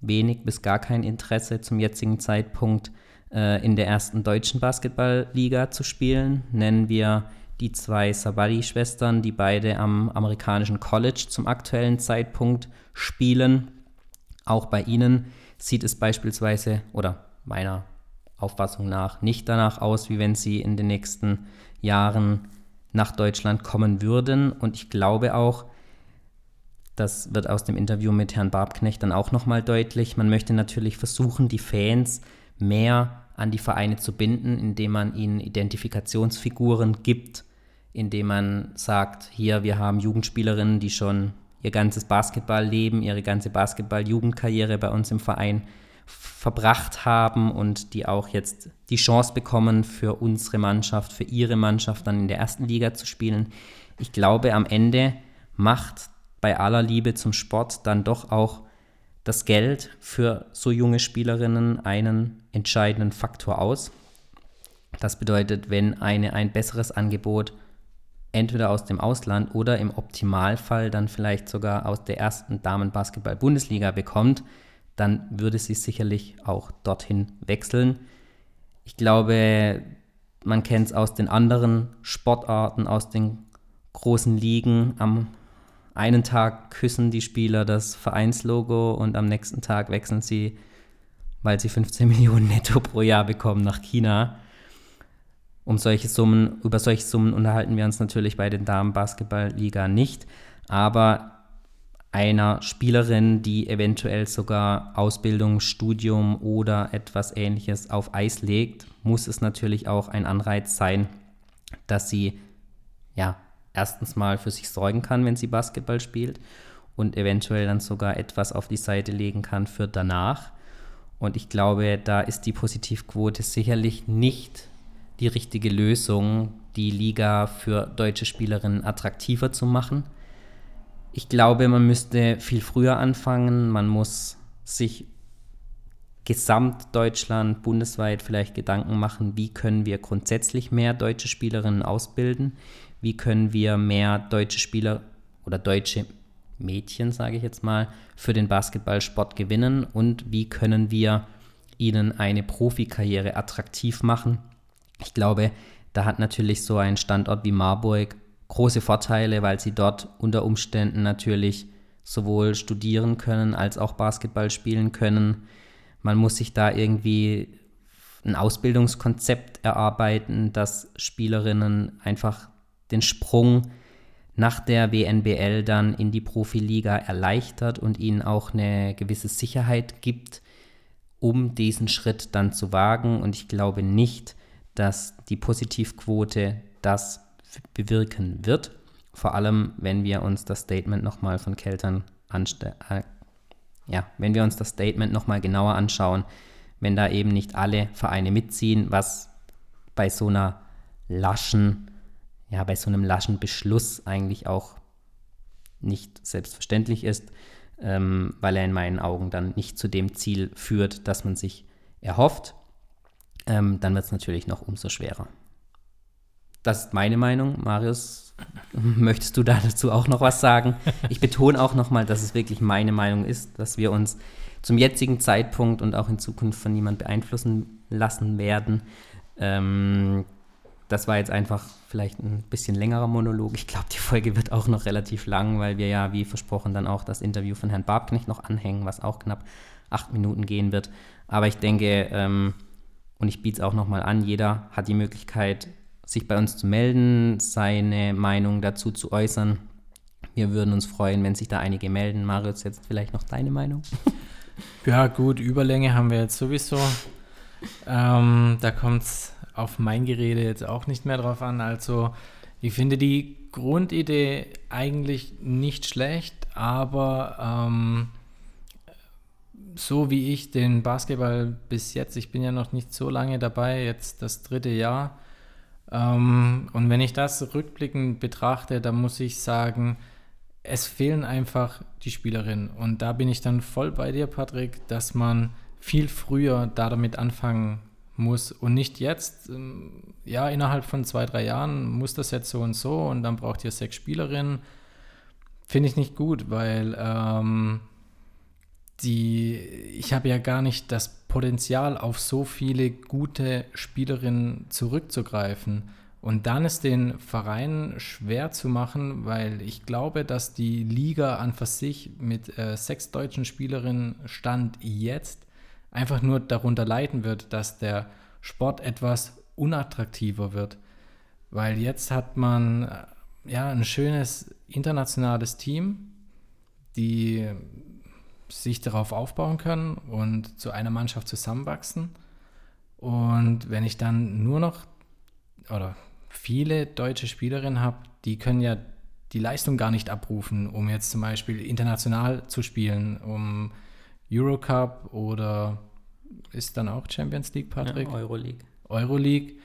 A: wenig bis gar kein Interesse zum jetzigen Zeitpunkt äh, in der ersten deutschen Basketballliga zu spielen. Nennen wir die zwei Sabali-Schwestern, die beide am amerikanischen College zum aktuellen Zeitpunkt spielen. Auch bei ihnen sieht es beispielsweise oder meiner Auffassung nach nicht danach aus, wie wenn sie in den nächsten Jahren nach Deutschland kommen würden. Und ich glaube auch, das wird aus dem Interview mit Herrn Barbknecht dann auch nochmal deutlich, man möchte natürlich versuchen, die Fans mehr an die Vereine zu binden, indem man ihnen Identifikationsfiguren gibt, indem man sagt, hier, wir haben Jugendspielerinnen, die schon ihr ganzes Basketballleben, ihre ganze Basketball-Jugendkarriere bei uns im Verein verbracht haben und die auch jetzt die Chance bekommen, für unsere Mannschaft, für ihre Mannschaft dann in der ersten Liga zu spielen. Ich glaube, am Ende macht bei aller Liebe zum Sport dann doch auch das Geld für so junge Spielerinnen einen entscheidenden Faktor aus. Das bedeutet, wenn eine ein besseres Angebot entweder aus dem Ausland oder im Optimalfall dann vielleicht sogar aus der ersten Damenbasketball-Bundesliga bekommt, dann würde sie sicherlich auch dorthin wechseln. Ich glaube, man kennt es aus den anderen Sportarten, aus den großen Ligen. Am einen Tag küssen die Spieler das Vereinslogo und am nächsten Tag wechseln sie, weil sie 15 Millionen netto pro Jahr bekommen, nach China um solche Summen, über solche Summen unterhalten wir uns natürlich bei den Damen-Basketball-Liga nicht. Aber einer Spielerin, die eventuell sogar Ausbildung, Studium oder etwas ähnliches auf Eis legt, muss es natürlich auch ein Anreiz sein, dass sie ja erstens mal für sich sorgen kann, wenn sie Basketball spielt und eventuell dann sogar etwas auf die Seite legen kann für danach. Und ich glaube, da ist die Positivquote sicherlich nicht die richtige Lösung, die Liga für deutsche Spielerinnen attraktiver zu machen. Ich glaube, man müsste viel früher anfangen. Man muss sich Gesamtdeutschland, bundesweit vielleicht Gedanken machen, wie können wir grundsätzlich mehr deutsche Spielerinnen ausbilden, wie können wir mehr deutsche Spieler oder deutsche Mädchen, sage ich jetzt mal, für den Basketballsport gewinnen und wie können wir ihnen eine Profikarriere attraktiv machen ich glaube, da hat natürlich so ein Standort wie Marburg große Vorteile, weil sie dort unter Umständen natürlich sowohl studieren können als auch Basketball spielen können. Man muss sich da irgendwie ein Ausbildungskonzept erarbeiten, das Spielerinnen einfach den Sprung nach der WNBL dann in die Profiliga erleichtert und ihnen auch eine gewisse Sicherheit gibt, um diesen Schritt dann zu wagen. Und ich glaube nicht, dass die Positivquote das bewirken wird. Vor allem, wenn wir uns das Statement nochmal von Keltern. Äh, ja, wenn wir uns das Statement nochmal genauer anschauen, wenn da eben nicht alle Vereine mitziehen, was bei so einer laschen, ja, bei so einem laschen Beschluss eigentlich auch nicht selbstverständlich ist, ähm, weil er in meinen Augen dann nicht zu dem Ziel führt, das man sich erhofft ähm, dann wird es natürlich noch umso schwerer. Das ist meine Meinung. Marius, möchtest du da dazu auch noch was sagen? Ich betone auch nochmal, dass es wirklich meine Meinung ist, dass wir uns zum jetzigen Zeitpunkt und auch in Zukunft von niemand beeinflussen lassen werden. Ähm, das war jetzt einfach vielleicht ein bisschen längerer Monolog. Ich glaube, die Folge wird auch noch relativ lang, weil wir ja, wie versprochen, dann auch das Interview von Herrn Barbknecht noch anhängen, was auch knapp acht Minuten gehen wird. Aber ich denke, ähm, und ich biete es auch nochmal an, jeder hat die Möglichkeit, sich bei uns zu melden, seine Meinung dazu zu äußern. Wir würden uns freuen, wenn sich da einige melden. Marius, jetzt vielleicht noch deine Meinung?
B: Ja, gut, Überlänge haben wir jetzt sowieso. ähm, da kommt es auf mein Gerede jetzt auch nicht mehr drauf an. Also ich finde die Grundidee eigentlich nicht schlecht, aber ähm, so wie ich den Basketball bis jetzt, ich bin ja noch nicht so lange dabei, jetzt das dritte Jahr, ähm, und wenn ich das rückblickend betrachte, dann muss ich sagen, es fehlen einfach die Spielerinnen. Und da bin ich dann voll bei dir, Patrick, dass man viel früher da damit anfangen muss und nicht jetzt, ähm, ja, innerhalb von zwei, drei Jahren muss das jetzt so und so und dann braucht ihr sechs Spielerinnen. Finde ich nicht gut, weil ähm, die, ich habe ja gar nicht das Potenzial, auf so viele gute Spielerinnen zurückzugreifen. Und dann ist den Vereinen schwer zu machen, weil ich glaube, dass die Liga an für sich mit äh, sechs deutschen Spielerinnen Stand jetzt einfach nur darunter leiden wird, dass der Sport etwas unattraktiver wird. Weil jetzt hat man äh, ja ein schönes internationales Team, die sich darauf aufbauen können und zu einer Mannschaft zusammenwachsen. Und wenn ich dann nur noch oder viele deutsche Spielerinnen habe, die können ja die Leistung gar nicht abrufen, um jetzt zum Beispiel international zu spielen, um Eurocup oder ist dann auch Champions League, Patrick?
A: Ja, Euroleague.
B: Euroleague.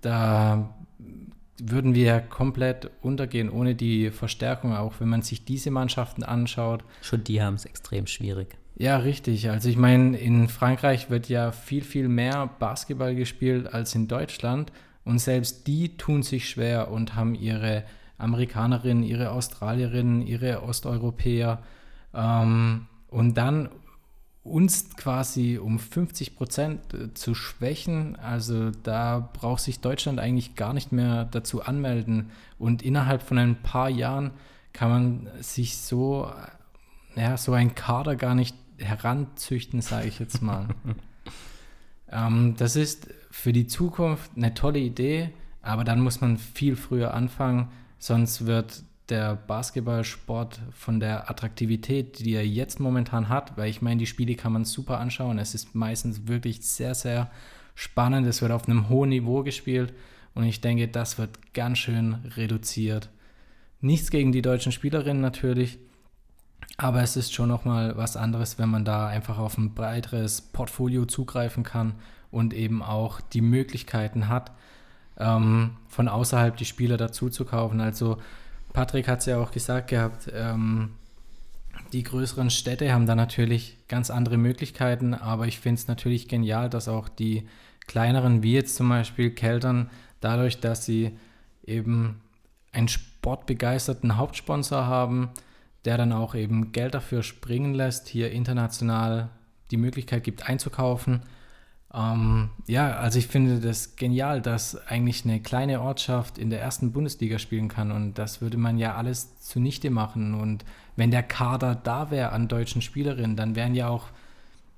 B: Da würden wir komplett untergehen ohne die Verstärkung, auch wenn man sich diese Mannschaften anschaut.
A: Schon die haben es extrem schwierig.
B: Ja, richtig. Also ich meine, in Frankreich wird ja viel, viel mehr Basketball gespielt als in Deutschland. Und selbst die tun sich schwer und haben ihre Amerikanerinnen, ihre Australierinnen, ihre Osteuropäer. Ähm, und dann uns quasi um 50 Prozent äh, zu schwächen. Also da braucht sich Deutschland eigentlich gar nicht mehr dazu anmelden. Und innerhalb von ein paar Jahren kann man sich so, ja, so ein Kader gar nicht heranzüchten, sage ich jetzt mal. ähm, das ist für die Zukunft eine tolle Idee, aber dann muss man viel früher anfangen, sonst wird der Basketballsport von der Attraktivität, die er jetzt momentan hat, weil ich meine, die Spiele kann man super anschauen. Es ist meistens wirklich sehr, sehr spannend. Es wird auf einem hohen Niveau gespielt und ich denke, das wird ganz schön reduziert. Nichts gegen die deutschen Spielerinnen natürlich, aber es ist schon nochmal was anderes, wenn man da einfach auf ein breiteres Portfolio zugreifen kann und eben auch die Möglichkeiten hat, ähm, von außerhalb die Spieler dazu zu kaufen. Also Patrick hat es ja auch gesagt gehabt, ähm, die größeren Städte haben da natürlich ganz andere Möglichkeiten, aber ich finde es natürlich genial, dass auch die kleineren, wie jetzt zum Beispiel Keltern, dadurch, dass sie eben einen sportbegeisterten Hauptsponsor haben, der dann auch eben Geld dafür springen lässt, hier international die Möglichkeit gibt einzukaufen, ähm, ja, also ich finde das genial, dass eigentlich eine kleine Ortschaft in der ersten Bundesliga spielen kann und das würde man ja alles zunichte machen. Und wenn der Kader da wäre an deutschen Spielerinnen, dann wären ja auch,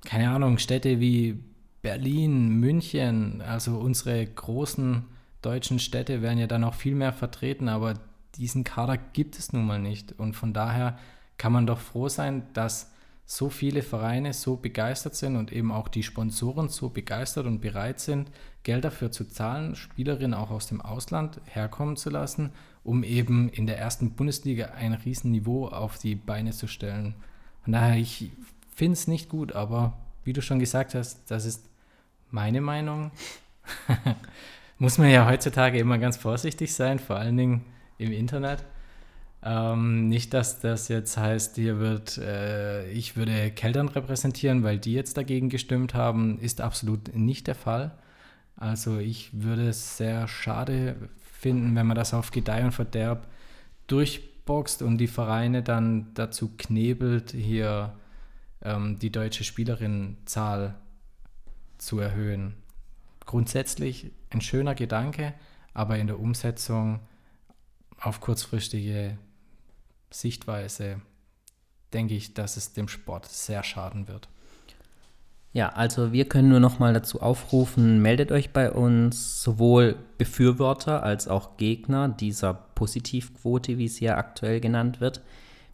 B: keine Ahnung, Städte wie Berlin, München, also unsere großen deutschen Städte wären ja dann auch viel mehr vertreten, aber diesen Kader gibt es nun mal nicht. Und von daher kann man doch froh sein, dass so viele Vereine so begeistert sind und eben auch die Sponsoren so begeistert und bereit sind, Geld dafür zu zahlen, Spielerinnen auch aus dem Ausland herkommen zu lassen, um eben in der ersten Bundesliga ein Riesenniveau auf die Beine zu stellen. Von daher, ich finde es nicht gut, aber wie du schon gesagt hast, das ist meine Meinung. Muss man ja heutzutage immer ganz vorsichtig sein, vor allen Dingen im Internet. Ähm, nicht, dass das jetzt heißt, hier wird, äh, ich würde Keltern repräsentieren, weil die jetzt dagegen gestimmt haben, ist absolut nicht der Fall. Also ich würde es sehr schade finden, wenn man das auf Gedeih und Verderb durchboxt und die Vereine dann dazu knebelt, hier ähm, die deutsche Spielerinnenzahl zu erhöhen. Grundsätzlich ein schöner Gedanke, aber in der Umsetzung auf kurzfristige Sichtweise denke ich, dass es dem Sport sehr schaden wird.
A: Ja, also wir können nur noch mal dazu aufrufen, meldet euch bei uns, sowohl Befürworter als auch Gegner dieser Positivquote, wie sie ja aktuell genannt wird.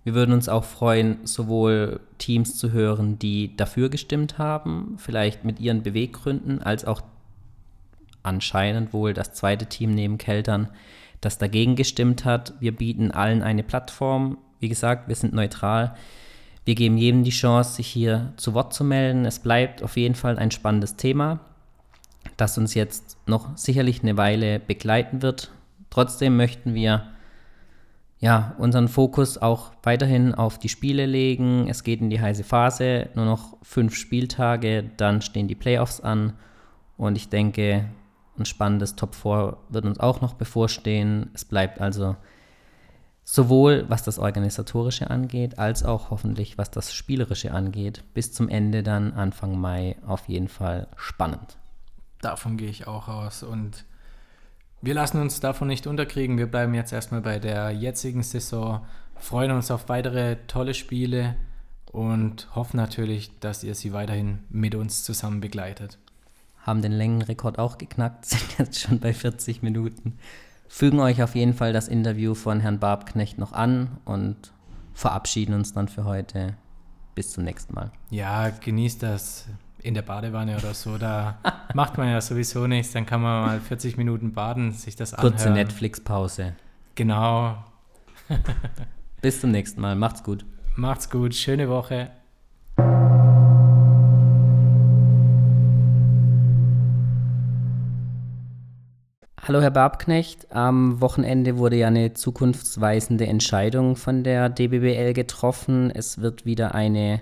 A: Wir würden uns auch freuen, sowohl Teams zu hören, die dafür gestimmt haben, vielleicht mit ihren Beweggründen, als auch anscheinend wohl das zweite Team neben Keltern, das dagegen gestimmt hat. Wir bieten allen eine Plattform. Wie gesagt, wir sind neutral. Wir geben jedem die Chance, sich hier zu Wort zu melden. Es bleibt auf jeden Fall ein spannendes Thema, das uns jetzt noch sicherlich eine Weile begleiten wird. Trotzdem möchten wir ja, unseren Fokus auch weiterhin auf die Spiele legen. Es geht in die heiße Phase, nur noch fünf Spieltage, dann stehen die Playoffs an und ich denke, ein spannendes Top 4 wird uns auch noch bevorstehen. Es bleibt also sowohl was das Organisatorische angeht, als auch hoffentlich was das Spielerische angeht, bis zum Ende dann Anfang Mai auf jeden Fall spannend.
B: Davon gehe ich auch aus und wir lassen uns davon nicht unterkriegen. Wir bleiben jetzt erstmal bei der jetzigen Saison, freuen uns auf weitere tolle Spiele und hoffen natürlich, dass ihr sie weiterhin mit uns zusammen begleitet.
A: Haben den Längenrekord auch geknackt, sind jetzt schon bei 40 Minuten. Fügen euch auf jeden Fall das Interview von Herrn Barbknecht noch an und verabschieden uns dann für heute. Bis zum nächsten Mal.
B: Ja, genießt das in der Badewanne oder so, da macht man ja sowieso nichts. Dann kann man mal 40 Minuten baden, sich das
A: anhören. Kurze Netflix-Pause.
B: Genau.
A: Bis zum nächsten Mal. Macht's gut.
B: Macht's gut. Schöne Woche.
A: Hallo Herr Barbknecht, am Wochenende wurde ja eine zukunftsweisende Entscheidung von der DBBL getroffen. Es wird wieder eine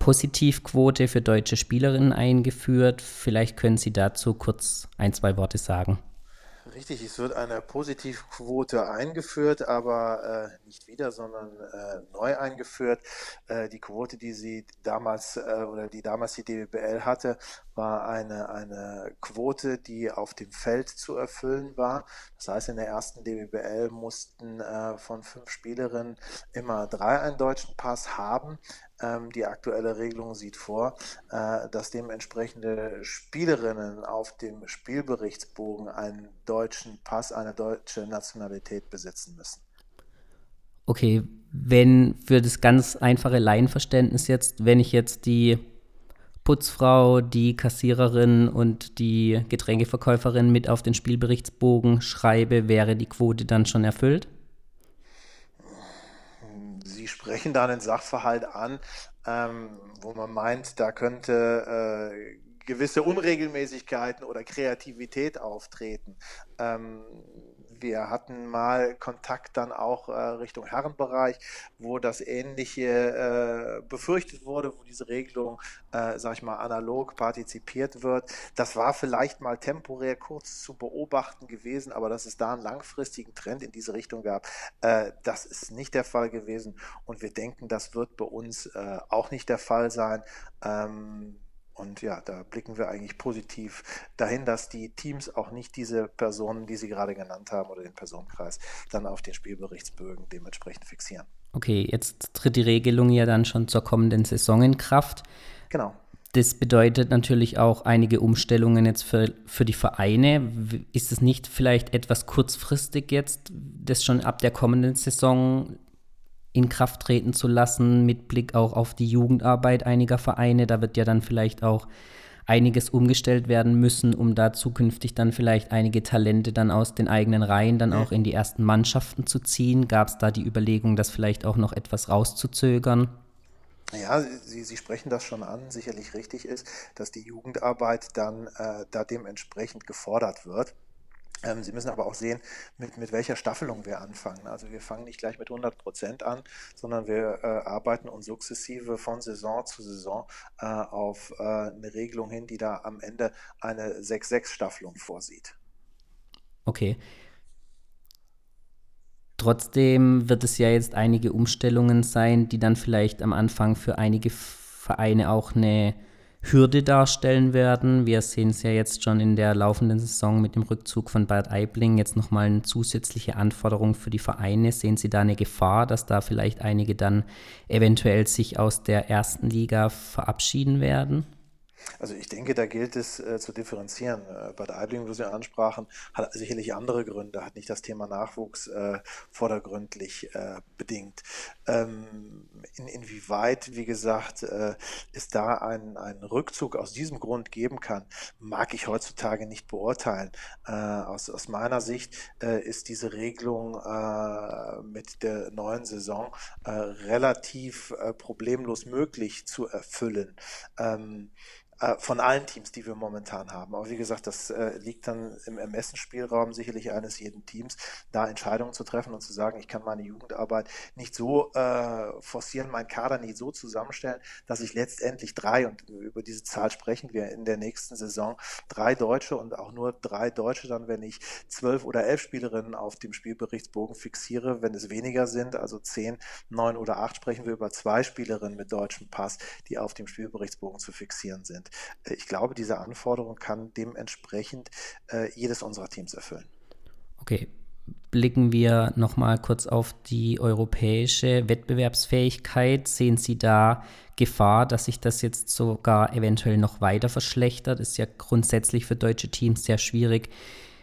A: Positivquote für deutsche Spielerinnen eingeführt. Vielleicht können Sie dazu kurz ein, zwei Worte sagen.
C: Richtig, es wird eine Positivquote eingeführt, aber äh, nicht wieder, sondern äh, neu eingeführt. Äh, die Quote, die sie damals äh, oder die damals die DBL hatte, war eine, eine Quote, die auf dem Feld zu erfüllen war. Das heißt, in der ersten DBBL mussten äh, von fünf Spielerinnen immer drei einen deutschen Pass haben. Ähm, die aktuelle Regelung sieht vor, äh, dass dementsprechende Spielerinnen auf dem Spielberichtsbogen einen deutschen Pass, eine deutsche Nationalität besitzen müssen.
A: Okay, wenn für das ganz einfache Laienverständnis jetzt, wenn ich jetzt die Putzfrau, die Kassiererin und die Getränkeverkäuferin mit auf den Spielberichtsbogen schreibe, wäre die Quote dann schon erfüllt?
C: Sie sprechen da einen Sachverhalt an, ähm, wo man meint, da könnte äh, gewisse Unregelmäßigkeiten oder Kreativität auftreten. Ähm, wir hatten mal Kontakt dann auch äh, Richtung Herrenbereich, wo das Ähnliche äh, befürchtet wurde, wo diese Regelung, äh, sag ich mal, analog partizipiert wird. Das war vielleicht mal temporär kurz zu beobachten gewesen, aber dass es da einen langfristigen Trend in diese Richtung gab, äh, das ist nicht der Fall gewesen. Und wir denken, das wird bei uns äh, auch nicht der Fall sein. Ähm, und ja, da blicken wir eigentlich positiv dahin, dass die Teams auch nicht diese Personen, die Sie gerade genannt haben, oder den Personenkreis dann auf den Spielberichtsbögen dementsprechend fixieren.
A: Okay, jetzt tritt die Regelung ja dann schon zur kommenden Saison in Kraft.
C: Genau.
A: Das bedeutet natürlich auch einige Umstellungen jetzt für, für die Vereine. Ist es nicht vielleicht etwas kurzfristig jetzt, das schon ab der kommenden Saison in Kraft treten zu lassen, mit Blick auch auf die Jugendarbeit einiger Vereine. Da wird ja dann vielleicht auch einiges umgestellt werden müssen, um da zukünftig dann vielleicht einige Talente dann aus den eigenen Reihen dann auch in die ersten Mannschaften zu ziehen. Gab es da die Überlegung, das vielleicht auch noch etwas rauszuzögern?
C: Ja, Sie, Sie sprechen das schon an, sicherlich richtig ist, dass die Jugendarbeit dann äh, da dementsprechend gefordert wird. Ähm, Sie müssen aber auch sehen, mit, mit welcher Staffelung wir anfangen. Also wir fangen nicht gleich mit 100 Prozent an, sondern wir äh, arbeiten uns sukzessive von Saison zu Saison äh, auf äh, eine Regelung hin, die da am Ende eine 6-6-Staffelung vorsieht.
A: Okay. Trotzdem wird es ja jetzt einige Umstellungen sein, die dann vielleicht am Anfang für einige Vereine auch eine Hürde darstellen werden. Wir sehen es ja jetzt schon in der laufenden Saison mit dem Rückzug von Bad Aibling jetzt nochmal eine zusätzliche Anforderung für die Vereine. Sehen Sie da eine Gefahr, dass da vielleicht einige dann eventuell sich aus der ersten Liga verabschieden werden?
C: Also ich denke, da gilt es äh, zu differenzieren. Äh, Bad Aibling, wo Sie ansprachen, hat sicherlich andere Gründe, hat nicht das Thema Nachwuchs äh, vordergründlich äh, bedingt. Ähm, in, inwieweit, wie gesagt, äh, es da einen, Rückzug aus diesem Grund geben kann, mag ich heutzutage nicht beurteilen. Äh, aus, aus meiner Sicht ist diese Regelung mit der neuen Saison relativ problemlos möglich zu erfüllen. Ähm, äh, von allen Teams, die wir momentan haben. Aber wie gesagt, das äh, liegt dann im Ermessensspielraum sicherlich eines jeden Teams, da Entscheidungen zu treffen und zu sagen, ich kann meine Jugendarbeit nicht so äh, forcieren, meinen Kader nicht so zusammenstellen, dass ich letztendlich drei, und über diese Zahl sprechen wir in der nächsten Saison, drei Deutsche und auch nur drei Deutsche dann, wenn ich zwölf oder elf Spielerinnen auf dem Spielberichtsbogen fixiere, wenn es weniger sind, also zehn, neun oder acht, sprechen wir über zwei Spielerinnen mit deutschem Pass, die auf dem Spielberichtsbogen zu fixieren sind. Äh, ich glaube, diese Anforderung kann dementsprechend äh, jedes unserer Teams erfüllen.
A: Okay, blicken wir nochmal kurz auf die europäische Wettbewerbsfähigkeit. Sehen Sie da Gefahr, dass sich das jetzt sogar eventuell noch weiter verschlechtert? Ist ja grundsätzlich für deutsche Teams sehr schwierig,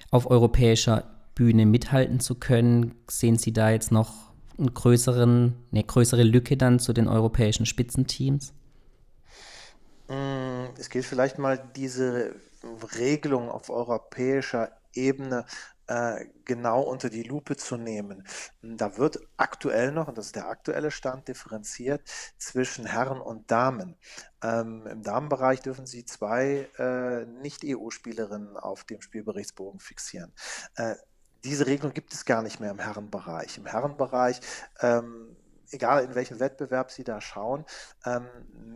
A: auf europäischer Bühne mithalten zu können. Sehen Sie da jetzt noch größeren, eine größere Lücke dann zu den europäischen Spitzenteams?
C: Es gilt vielleicht mal diese Regelung auf europäischer Ebene äh, genau unter die Lupe zu nehmen. Da wird aktuell noch, und das ist der aktuelle Stand, differenziert zwischen Herren und Damen. Ähm, Im Damenbereich dürfen Sie zwei äh, Nicht-EU-Spielerinnen auf dem Spielberichtsbogen fixieren. Äh, diese Regelung gibt es gar nicht mehr im Herrenbereich. Im Herrenbereich ähm, egal in welchem Wettbewerb Sie da schauen, ähm,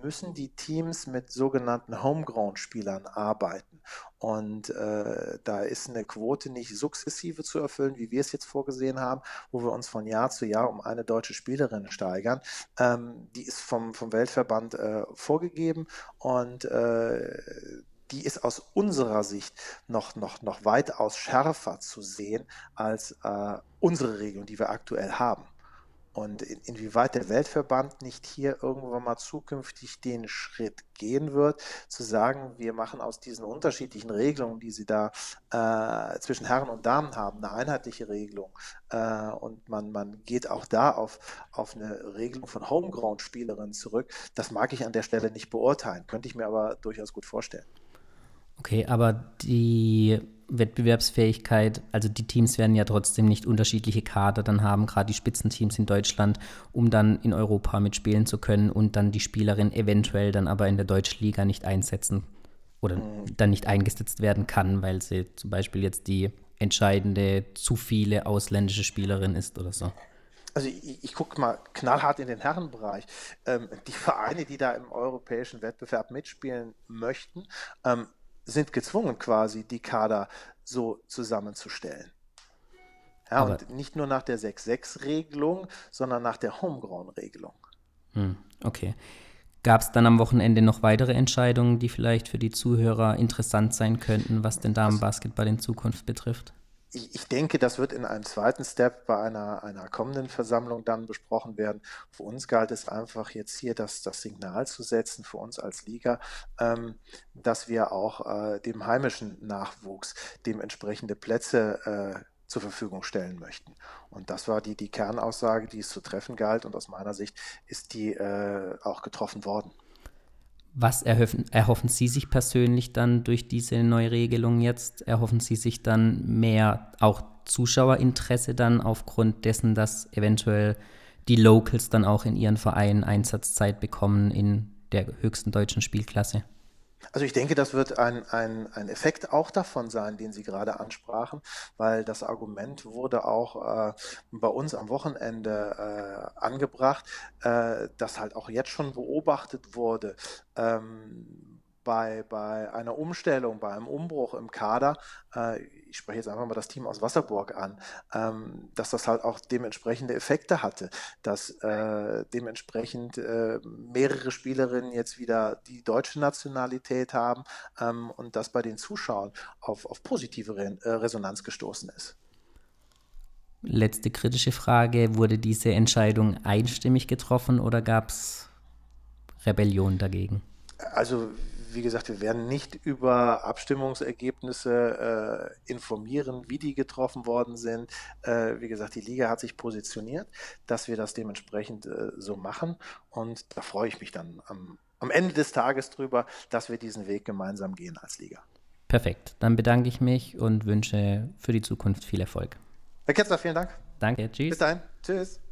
C: müssen die Teams mit sogenannten Homegrown-Spielern arbeiten. Und äh, da ist eine Quote nicht sukzessive zu erfüllen, wie wir es jetzt vorgesehen haben, wo wir uns von Jahr zu Jahr um eine deutsche Spielerin steigern. Ähm, die ist vom, vom Weltverband äh, vorgegeben und äh, die ist aus unserer Sicht noch, noch, noch weitaus schärfer zu sehen als äh, unsere Regeln, die wir aktuell haben. Und in, inwieweit der Weltverband nicht hier irgendwann mal zukünftig den Schritt gehen wird, zu sagen, wir machen aus diesen unterschiedlichen Regelungen, die sie da äh, zwischen Herren und Damen haben, eine einheitliche Regelung. Äh, und man, man geht auch da auf, auf eine Regelung von Homeground-Spielerinnen zurück. Das mag ich an der Stelle nicht beurteilen, könnte ich mir aber durchaus gut vorstellen.
A: Okay, aber die Wettbewerbsfähigkeit, also die Teams werden ja trotzdem nicht unterschiedliche Kader dann haben, gerade die Spitzenteams in Deutschland, um dann in Europa mitspielen zu können und dann die Spielerin eventuell dann aber in der deutschen Liga nicht einsetzen oder dann nicht eingesetzt werden kann, weil sie zum Beispiel jetzt die entscheidende, zu viele ausländische Spielerin ist oder so.
C: Also ich, ich gucke mal knallhart in den Herrenbereich. Ähm, die Vereine, die da im europäischen Wettbewerb mitspielen möchten, ähm, sind gezwungen quasi, die Kader so zusammenzustellen. Ja, Aber und nicht nur nach der 6-6-Regelung, sondern nach der Homegrown-Regelung.
A: Hm, okay. Gab es dann am Wochenende noch weitere Entscheidungen, die vielleicht für die Zuhörer interessant sein könnten, was den Damenbasketball in Zukunft betrifft?
C: Ich, ich, denke, das wird in einem zweiten Step bei einer, einer kommenden Versammlung dann besprochen werden. Für uns galt es einfach jetzt hier das, das Signal zu setzen, für uns als Liga, ähm, dass wir auch äh, dem heimischen Nachwuchs dementsprechende Plätze äh, zur Verfügung stellen möchten. Und das war die, die Kernaussage, die es zu treffen galt. Und aus meiner Sicht ist die äh, auch getroffen worden.
A: Was erhoffen, erhoffen Sie sich persönlich dann durch diese neue Regelung jetzt? Erhoffen Sie sich dann mehr auch Zuschauerinteresse dann aufgrund dessen, dass eventuell die Locals dann auch in ihren Vereinen Einsatzzeit bekommen in der höchsten deutschen Spielklasse?
C: Also ich denke, das wird ein, ein, ein Effekt auch davon sein, den Sie gerade ansprachen, weil das Argument wurde auch äh, bei uns am Wochenende äh, angebracht, äh, das halt auch jetzt schon beobachtet wurde. Ähm, bei, bei einer Umstellung, bei einem Umbruch im Kader, äh, ich spreche jetzt einfach mal das Team aus Wasserburg an, ähm, dass das halt auch dementsprechende Effekte hatte, dass äh, dementsprechend äh, mehrere Spielerinnen jetzt wieder die deutsche Nationalität haben ähm, und das bei den Zuschauern auf, auf positive Re äh, Resonanz gestoßen ist.
A: Letzte kritische Frage, wurde diese Entscheidung einstimmig getroffen oder gab es Rebellion dagegen?
C: Also wie gesagt, wir werden nicht über Abstimmungsergebnisse äh, informieren, wie die getroffen worden sind. Äh, wie gesagt, die Liga hat sich positioniert, dass wir das dementsprechend äh, so machen. Und da freue ich mich dann am, am Ende des Tages drüber, dass wir diesen Weg gemeinsam gehen als Liga.
A: Perfekt. Dann bedanke ich mich und wünsche für die Zukunft viel Erfolg.
C: Herr Ketzler, vielen Dank.
A: Danke. Tschüss.
C: Bis dahin. Tschüss.